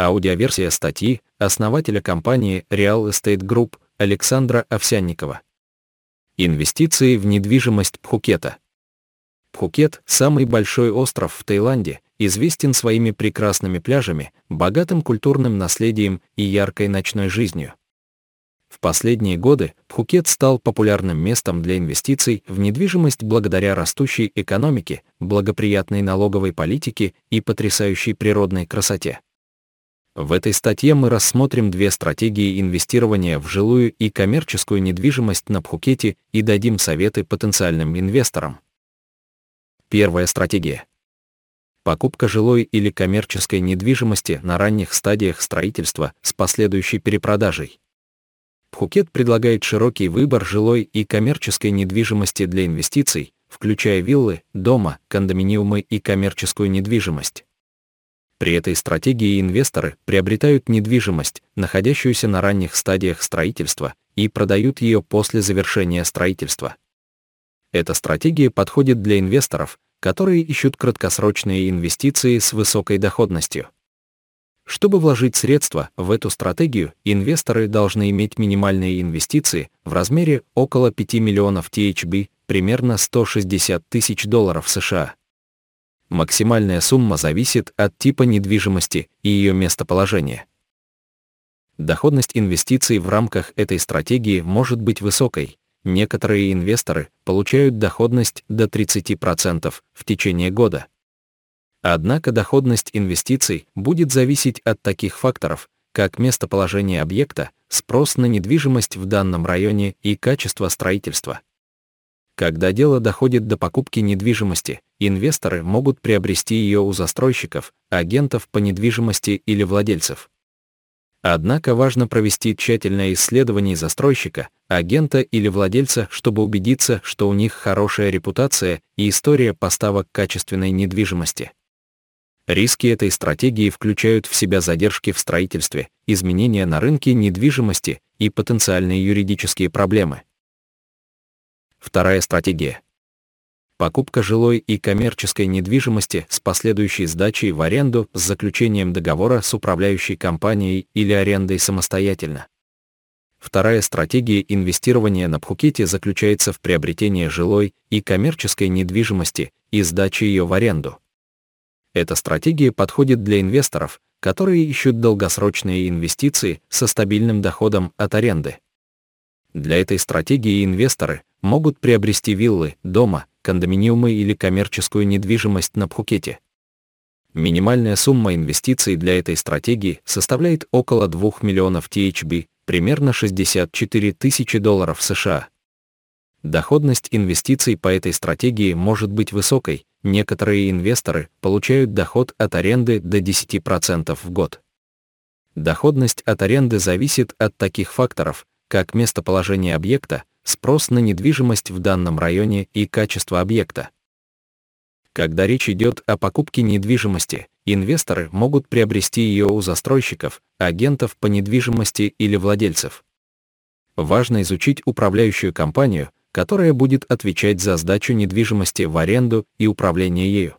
Аудиоверсия статьи основателя компании Real Estate Group Александра Овсянникова. Инвестиции в недвижимость Пхукета. Пхукет – самый большой остров в Таиланде, известен своими прекрасными пляжами, богатым культурным наследием и яркой ночной жизнью. В последние годы Пхукет стал популярным местом для инвестиций в недвижимость благодаря растущей экономике, благоприятной налоговой политике и потрясающей природной красоте. В этой статье мы рассмотрим две стратегии инвестирования в жилую и коммерческую недвижимость на Пхукете и дадим советы потенциальным инвесторам. Первая стратегия. Покупка жилой или коммерческой недвижимости на ранних стадиях строительства с последующей перепродажей. Пхукет предлагает широкий выбор жилой и коммерческой недвижимости для инвестиций, включая виллы, дома, кондоминиумы и коммерческую недвижимость. При этой стратегии инвесторы приобретают недвижимость, находящуюся на ранних стадиях строительства, и продают ее после завершения строительства. Эта стратегия подходит для инвесторов, которые ищут краткосрочные инвестиции с высокой доходностью. Чтобы вложить средства в эту стратегию, инвесторы должны иметь минимальные инвестиции в размере около 5 миллионов THB, примерно 160 тысяч долларов США. Максимальная сумма зависит от типа недвижимости и ее местоположения. Доходность инвестиций в рамках этой стратегии может быть высокой. Некоторые инвесторы получают доходность до 30% в течение года. Однако доходность инвестиций будет зависеть от таких факторов, как местоположение объекта, спрос на недвижимость в данном районе и качество строительства. Когда дело доходит до покупки недвижимости, инвесторы могут приобрести ее у застройщиков, агентов по недвижимости или владельцев. Однако важно провести тщательное исследование застройщика, агента или владельца, чтобы убедиться, что у них хорошая репутация и история поставок качественной недвижимости. Риски этой стратегии включают в себя задержки в строительстве, изменения на рынке недвижимости и потенциальные юридические проблемы. Вторая стратегия. Покупка жилой и коммерческой недвижимости с последующей сдачей в аренду с заключением договора с управляющей компанией или арендой самостоятельно. Вторая стратегия инвестирования на Пхукете заключается в приобретении жилой и коммерческой недвижимости и сдаче ее в аренду. Эта стратегия подходит для инвесторов, которые ищут долгосрочные инвестиции со стабильным доходом от аренды. Для этой стратегии инвесторы могут приобрести виллы, дома, кондоминиумы или коммерческую недвижимость на Пхукете. Минимальная сумма инвестиций для этой стратегии составляет около 2 миллионов THB, примерно 64 тысячи долларов США. Доходность инвестиций по этой стратегии может быть высокой, некоторые инвесторы получают доход от аренды до 10% в год. Доходность от аренды зависит от таких факторов, как местоположение объекта, спрос на недвижимость в данном районе и качество объекта. Когда речь идет о покупке недвижимости, инвесторы могут приобрести ее у застройщиков, агентов по недвижимости или владельцев. Важно изучить управляющую компанию, которая будет отвечать за сдачу недвижимости в аренду и управление ею.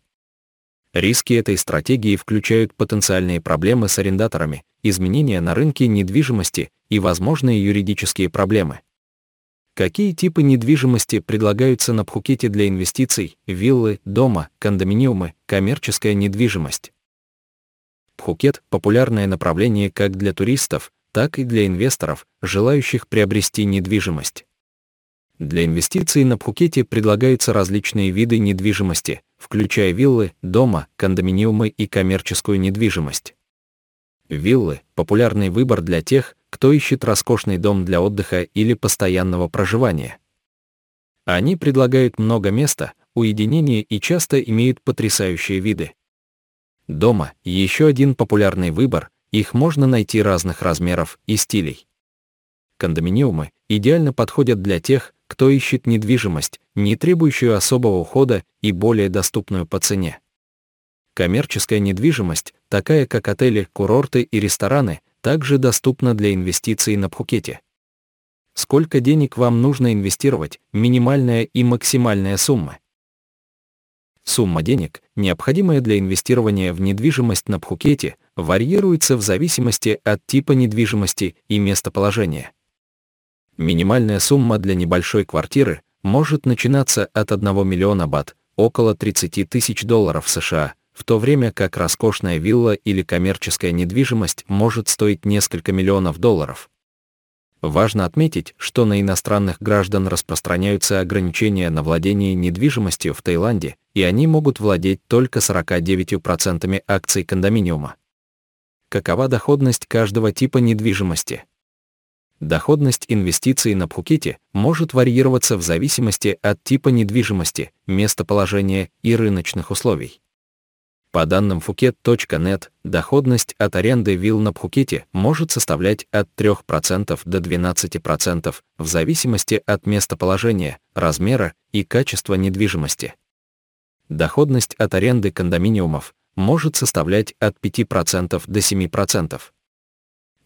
Риски этой стратегии включают потенциальные проблемы с арендаторами, изменения на рынке недвижимости и возможные юридические проблемы. Какие типы недвижимости предлагаются на Пхукете для инвестиций? Виллы, дома, кондоминиумы, коммерческая недвижимость. Пхукет – популярное направление как для туристов, так и для инвесторов, желающих приобрести недвижимость. Для инвестиций на Пхукете предлагаются различные виды недвижимости, включая виллы, дома, кондоминиумы и коммерческую недвижимость. Виллы – популярный выбор для тех, кто ищет роскошный дом для отдыха или постоянного проживания. Они предлагают много места, уединения и часто имеют потрясающие виды. Дома – еще один популярный выбор, их можно найти разных размеров и стилей. Кондоминиумы идеально подходят для тех, кто ищет недвижимость, не требующую особого ухода и более доступную по цене. Коммерческая недвижимость, такая как отели, курорты и рестораны, также доступна для инвестиций на Пхукете. Сколько денег вам нужно инвестировать, минимальная и максимальная суммы? Сумма денег, необходимая для инвестирования в недвижимость на Пхукете, варьируется в зависимости от типа недвижимости и местоположения. Минимальная сумма для небольшой квартиры может начинаться от 1 миллиона бат, около 30 тысяч долларов США, в то время как роскошная вилла или коммерческая недвижимость может стоить несколько миллионов долларов. Важно отметить, что на иностранных граждан распространяются ограничения на владение недвижимостью в Таиланде, и они могут владеть только 49% акций кондоминиума. Какова доходность каждого типа недвижимости? Доходность инвестиций на Пхукете может варьироваться в зависимости от типа недвижимости, местоположения и рыночных условий. По данным Phuket.net, доходность от аренды вилл на Пхукете может составлять от 3% до 12% в зависимости от местоположения, размера и качества недвижимости. Доходность от аренды кондоминиумов может составлять от 5% до 7%.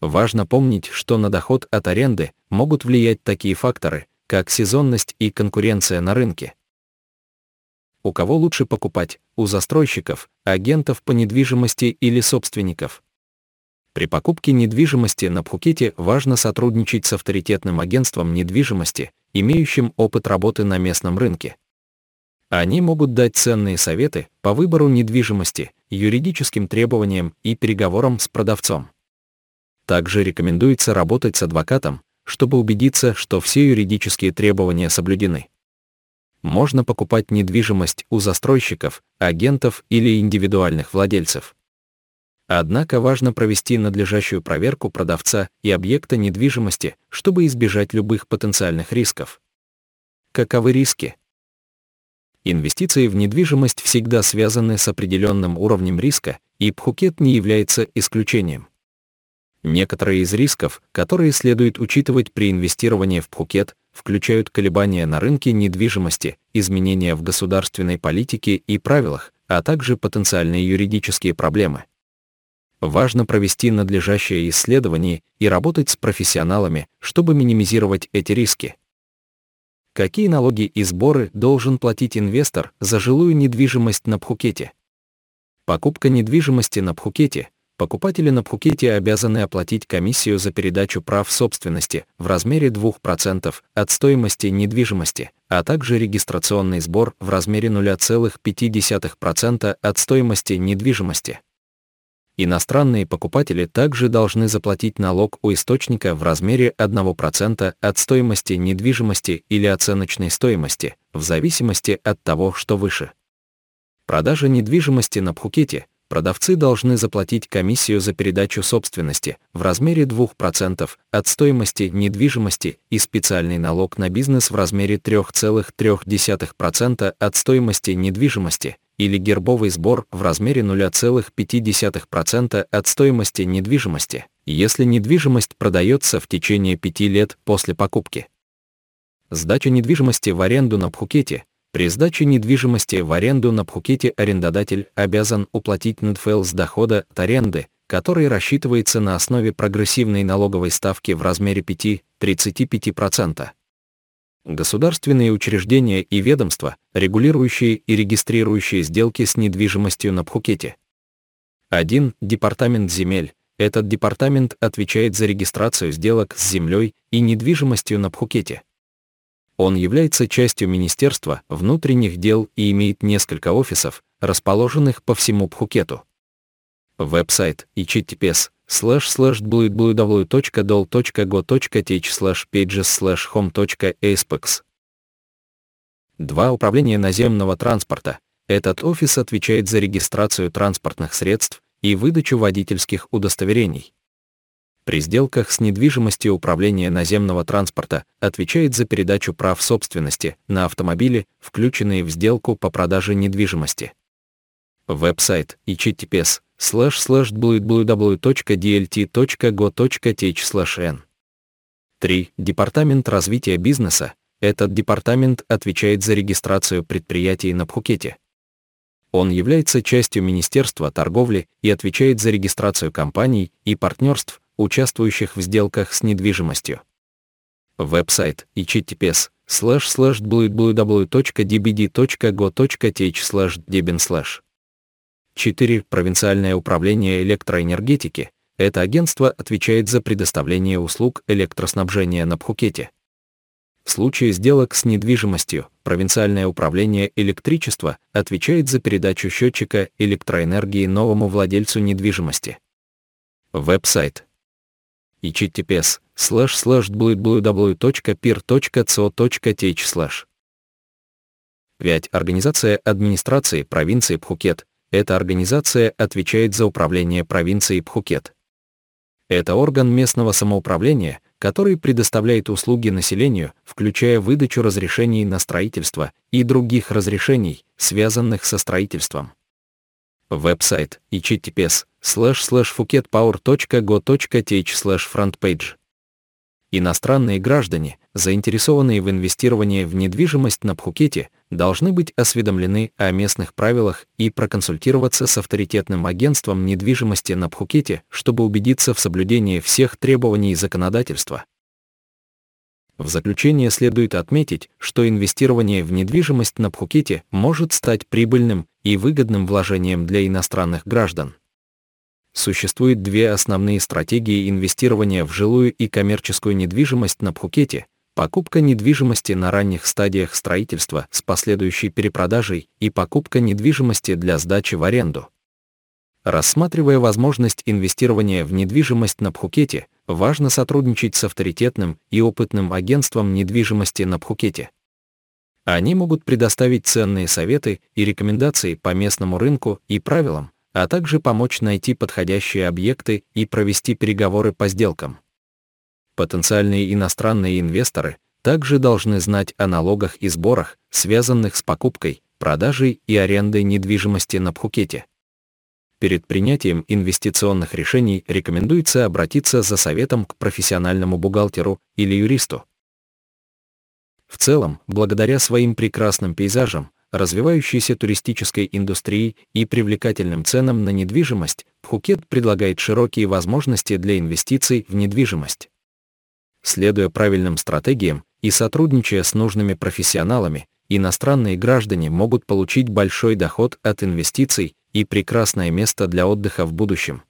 Важно помнить, что на доход от аренды могут влиять такие факторы, как сезонность и конкуренция на рынке. У кого лучше покупать? У застройщиков, агентов по недвижимости или собственников? При покупке недвижимости на Пхукете важно сотрудничать с авторитетным агентством недвижимости, имеющим опыт работы на местном рынке. Они могут дать ценные советы по выбору недвижимости, юридическим требованиям и переговорам с продавцом. Также рекомендуется работать с адвокатом, чтобы убедиться, что все юридические требования соблюдены можно покупать недвижимость у застройщиков, агентов или индивидуальных владельцев. Однако важно провести надлежащую проверку продавца и объекта недвижимости, чтобы избежать любых потенциальных рисков. Каковы риски? Инвестиции в недвижимость всегда связаны с определенным уровнем риска, и Пхукет не является исключением. Некоторые из рисков, которые следует учитывать при инвестировании в Пхукет, включают колебания на рынке недвижимости, изменения в государственной политике и правилах, а также потенциальные юридические проблемы. Важно провести надлежащее исследование и работать с профессионалами, чтобы минимизировать эти риски. Какие налоги и сборы должен платить инвестор за жилую недвижимость на Пхукете? Покупка недвижимости на Пхукете покупатели на Пхукете обязаны оплатить комиссию за передачу прав собственности в размере 2% от стоимости недвижимости, а также регистрационный сбор в размере 0,5% от стоимости недвижимости. Иностранные покупатели также должны заплатить налог у источника в размере 1% от стоимости недвижимости или оценочной стоимости, в зависимости от того, что выше. Продажа недвижимости на Пхукете продавцы должны заплатить комиссию за передачу собственности в размере 2% от стоимости недвижимости и специальный налог на бизнес в размере 3,3% от стоимости недвижимости или гербовый сбор в размере 0,5% от стоимости недвижимости, если недвижимость продается в течение 5 лет после покупки. Сдача недвижимости в аренду на Пхукете при сдаче недвижимости в аренду на Пхукете арендодатель обязан уплатить НДФЛ с дохода от аренды, который рассчитывается на основе прогрессивной налоговой ставки в размере 5-35%. Государственные учреждения и ведомства, регулирующие и регистрирующие сделки с недвижимостью на Пхукете. 1. Департамент земель. Этот департамент отвечает за регистрацию сделок с землей и недвижимостью на Пхукете. Он является частью Министерства внутренних дел и имеет несколько офисов, расположенных по всему Пхукету. Веб-сайт https slash slash www.dol.go.th slash pages slash home.aspx 2. Управление наземного транспорта. Этот офис отвечает за регистрацию транспортных средств и выдачу водительских удостоверений при сделках с недвижимостью управление наземного транспорта отвечает за передачу прав собственности на автомобили, включенные в сделку по продаже недвижимости. Веб-сайт https slash slash www.dlt.go.th 3. Департамент развития бизнеса. Этот департамент отвечает за регистрацию предприятий на Пхукете. Он является частью Министерства торговли и отвечает за регистрацию компаний и партнерств, участвующих в сделках с недвижимостью. Веб-сайт https slash slash www.dbd.go.th slash debin slash 4. Провинциальное управление электроэнергетики. Это агентство отвечает за предоставление услуг электроснабжения на Пхукете. В случае сделок с недвижимостью, провинциальное управление электричества отвечает за передачу счетчика электроэнергии новому владельцу недвижимости. Веб-сайт https slash slash www.pir.co.th slash 5. Организация администрации провинции Пхукет. Эта организация отвечает за управление провинцией Пхукет. Это орган местного самоуправления, который предоставляет услуги населению, включая выдачу разрешений на строительство и других разрешений, связанных со строительством. Веб-сайт https phuketpower.go.th frontpage. Иностранные граждане, заинтересованные в инвестировании в недвижимость на Пхукете, должны быть осведомлены о местных правилах и проконсультироваться с авторитетным агентством недвижимости на Пхукете, чтобы убедиться в соблюдении всех требований законодательства. В заключение следует отметить, что инвестирование в недвижимость на Пхукете может стать прибыльным и выгодным вложением для иностранных граждан. Существует две основные стратегии инвестирования в жилую и коммерческую недвижимость на Пхукете. Покупка недвижимости на ранних стадиях строительства с последующей перепродажей и покупка недвижимости для сдачи в аренду. Рассматривая возможность инвестирования в недвижимость на Пхукете, важно сотрудничать с авторитетным и опытным агентством недвижимости на Пхукете. Они могут предоставить ценные советы и рекомендации по местному рынку и правилам, а также помочь найти подходящие объекты и провести переговоры по сделкам. Потенциальные иностранные инвесторы также должны знать о налогах и сборах, связанных с покупкой, продажей и арендой недвижимости на Пхукете. Перед принятием инвестиционных решений рекомендуется обратиться за советом к профессиональному бухгалтеру или юристу. В целом, благодаря своим прекрасным пейзажам, развивающейся туристической индустрии и привлекательным ценам на недвижимость, Пхукет предлагает широкие возможности для инвестиций в недвижимость. Следуя правильным стратегиям и сотрудничая с нужными профессионалами, иностранные граждане могут получить большой доход от инвестиций и прекрасное место для отдыха в будущем.